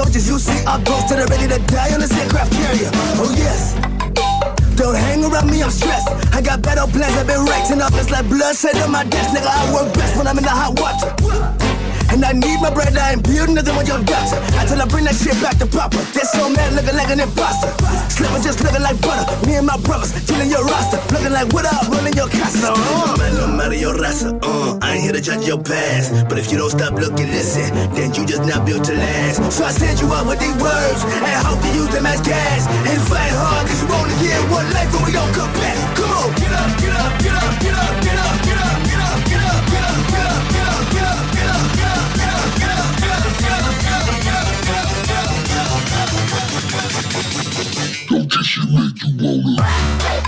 soldiers you see up close to the ready to die on this aircraft carrier. Oh yes. Don't hang around me, I'm stressed. I got better plans, I've been racking up. It's like bloodshed on my desk, nigga. I work best when I'm in the hot water. And I need my bread, I ain't building nothing with your doctor. Until I bring that shit back to proper. This old man looking like an imposter. Slipping just looking like butter. Me and my brothers killing your roster. Looking like what up, running your casa. Uh. Man, no matter your raza, uh. I ain't here to judge your past. But if you don't stop looking, listen, then you just not built to last. So I send you up with these words and hope you use them as gas. And fight hard, cause you only get one life when we don't come back. Come on, get up, get up, get up, get up, get up, get up, Exploded.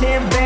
dancing.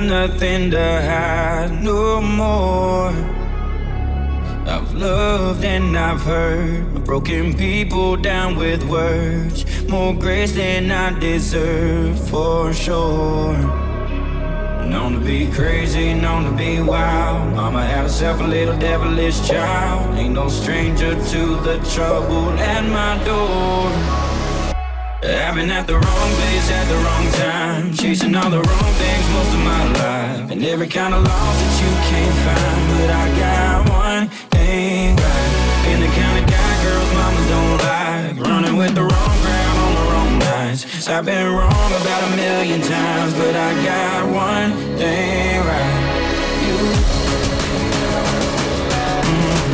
got nothing to hide no more. I've loved and I've hurt, broken people down with words. More grace than I deserve, for sure. Known to be crazy, known to be wild. Mama had herself a little devilish child. Ain't no stranger to the trouble at my door. I've been at the wrong place at the wrong time, chasing all the wrong things most of my life, and every kind of loss that you can't find. But I got one thing right, and the kind of guy girls mamas don't like, running with the wrong crowd on the wrong nights. So I've been wrong about a million times, but I got one thing right. You. Mm.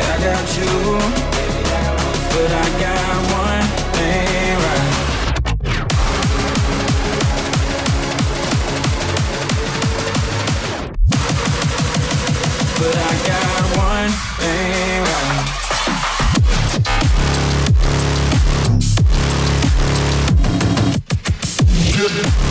I got you, but I got around. Yeah.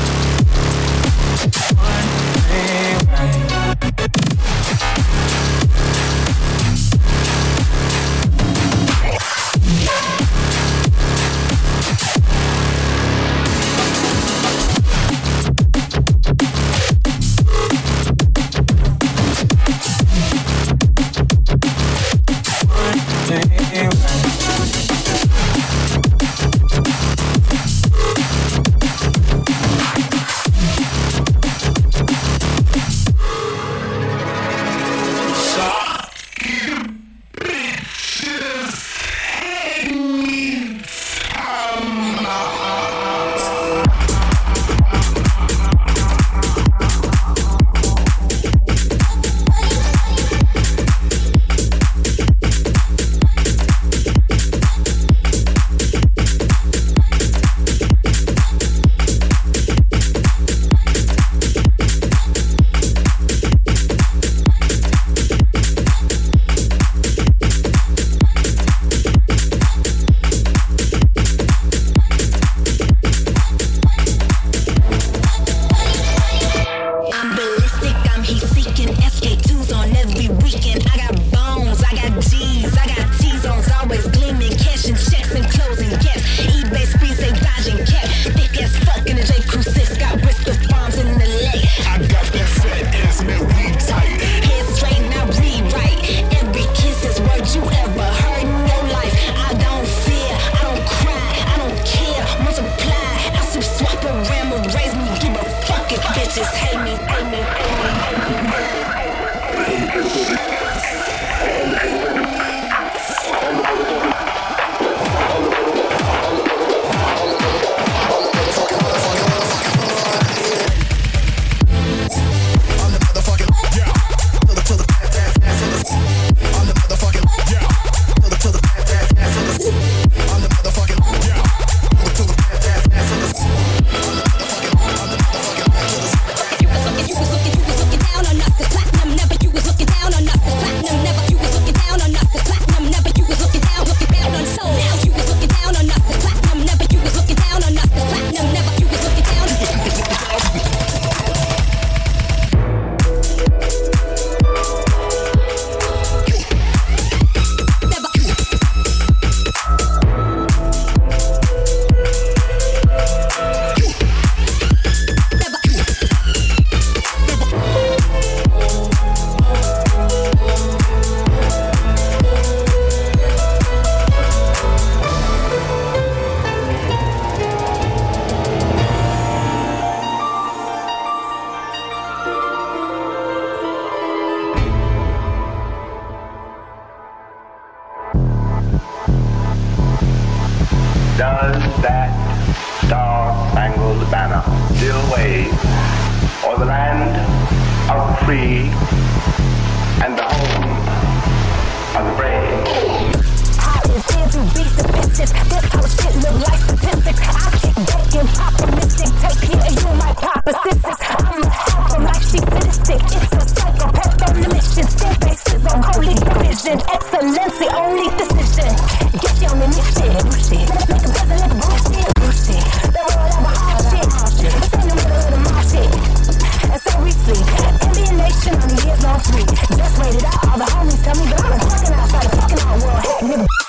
with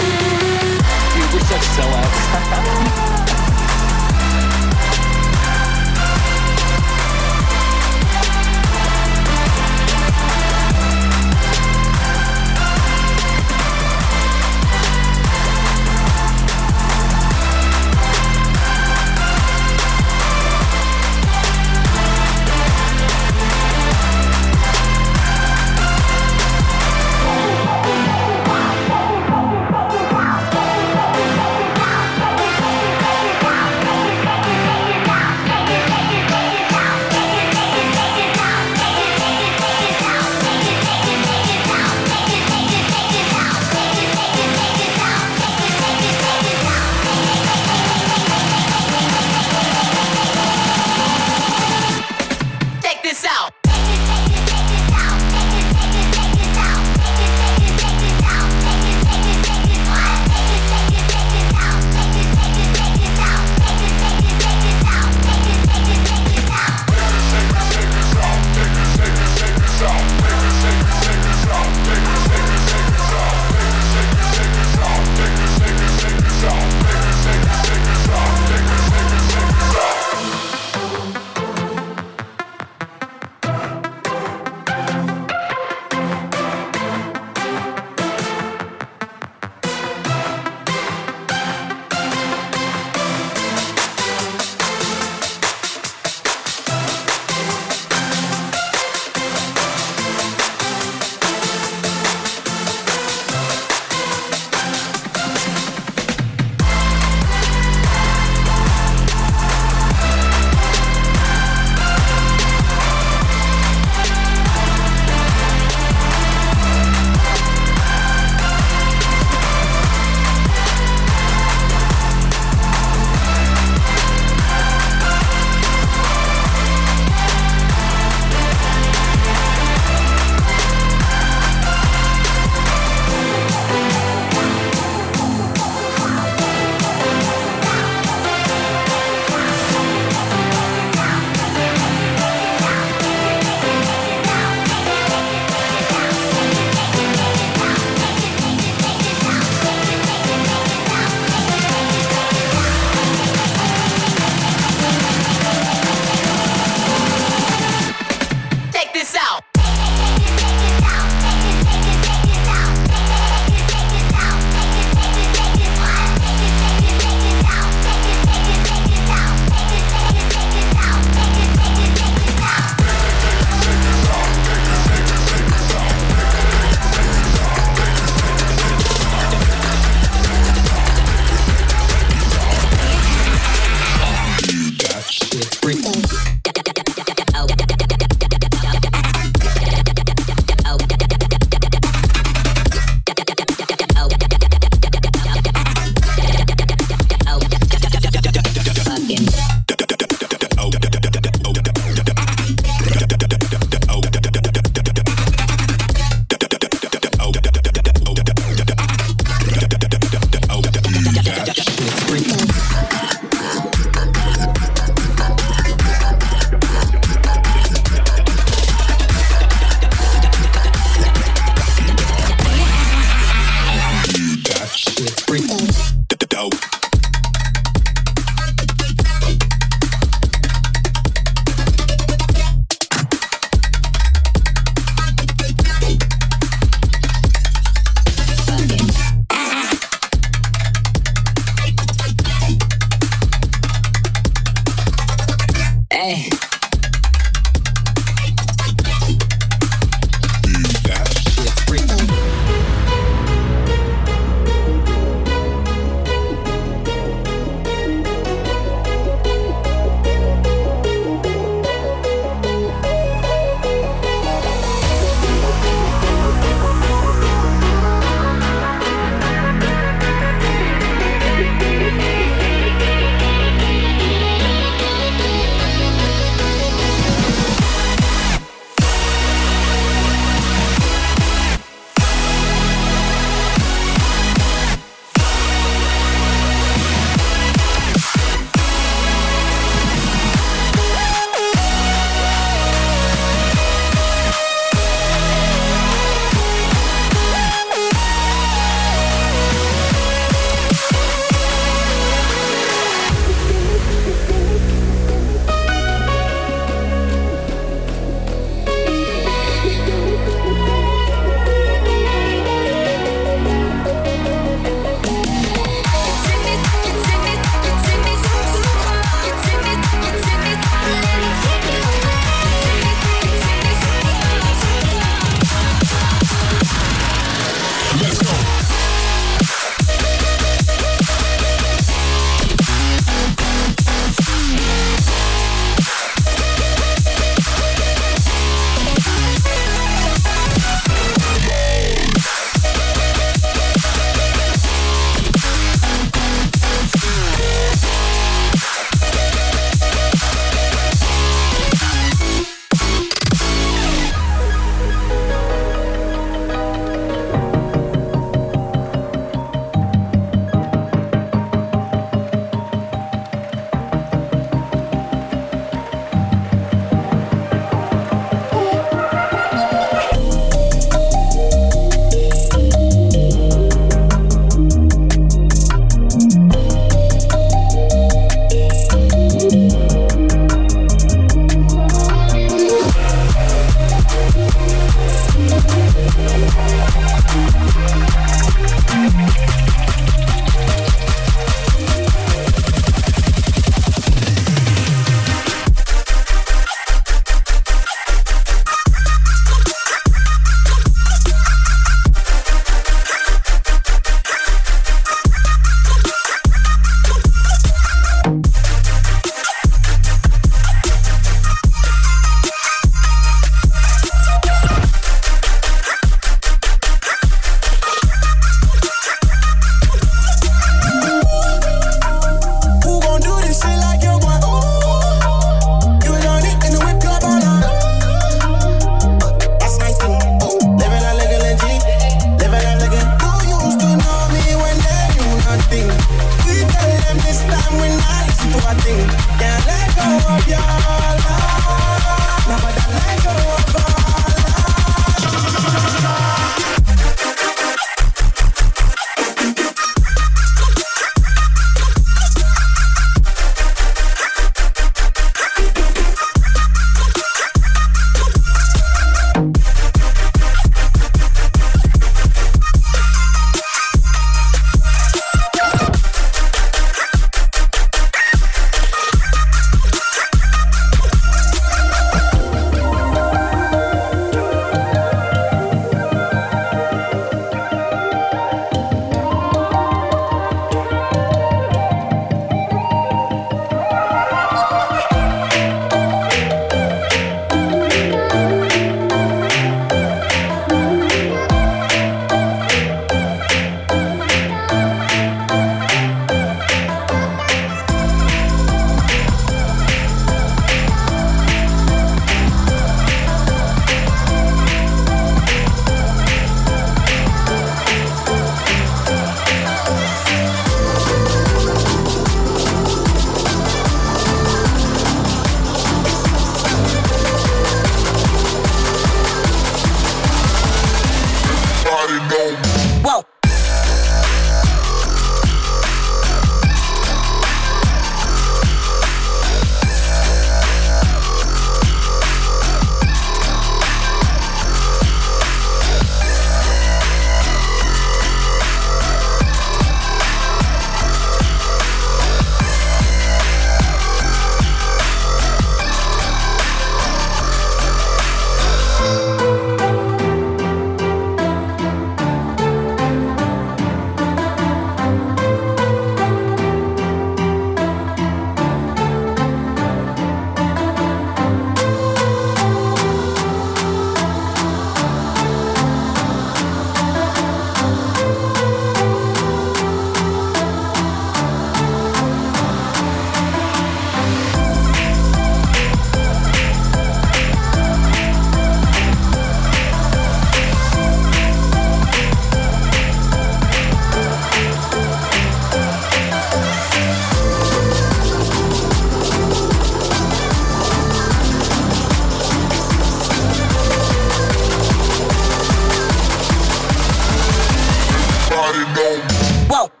on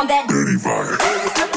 on that dirty vibe.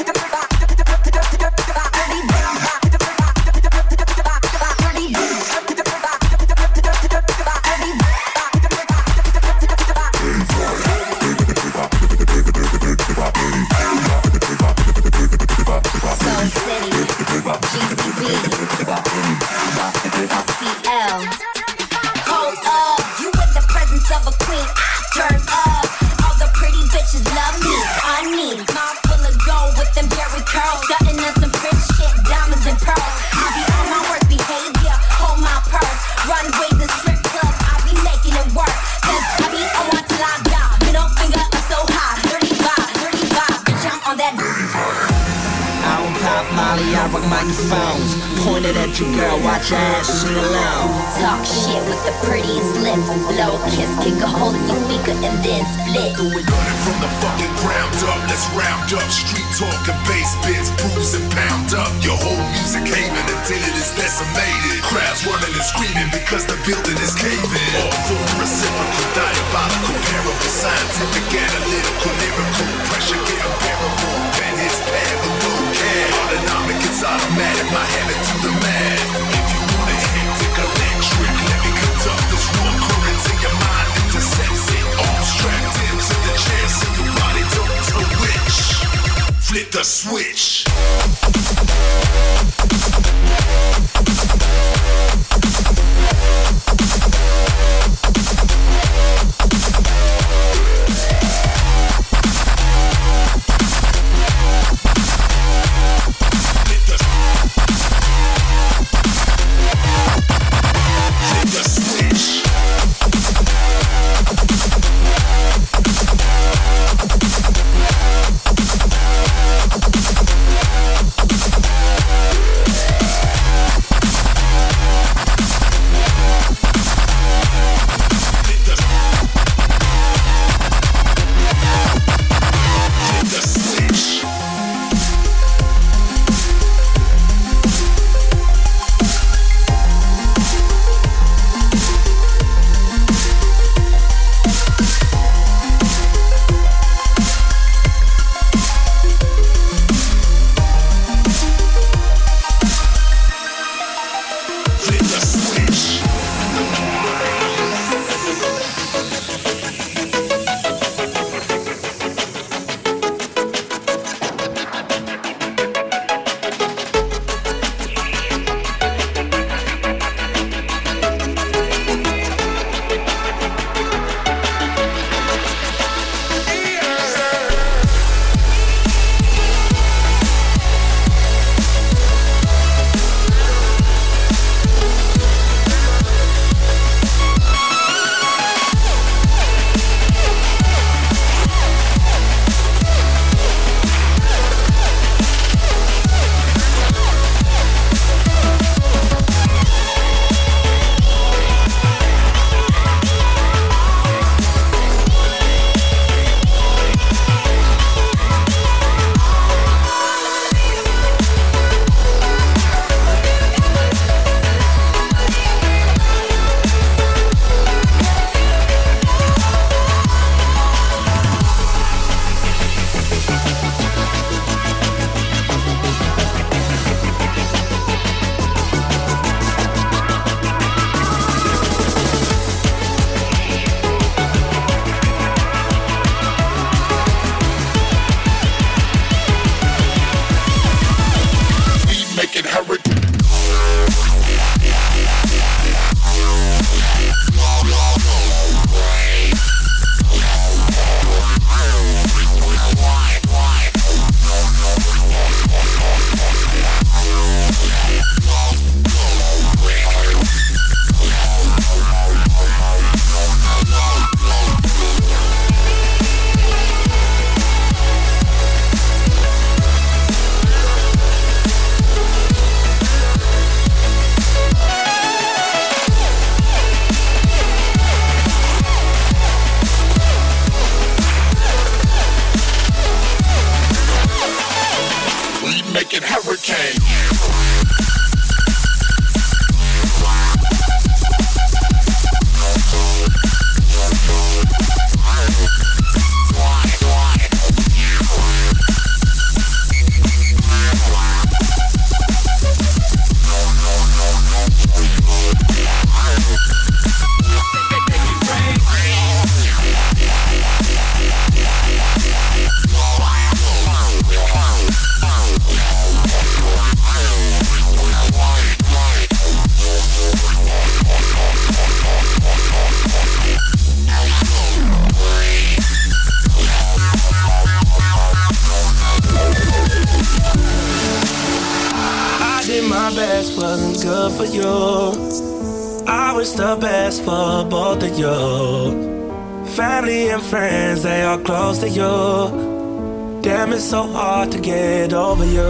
Damn, it's so hard to get over you.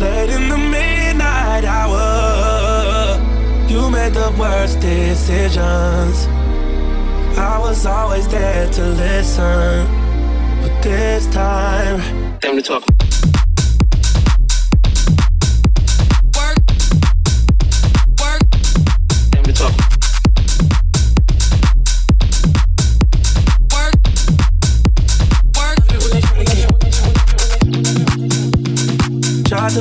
Late in the midnight hour, you made the worst decisions. I was always there to listen, but this time, time to talk.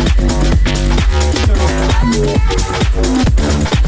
Thank you.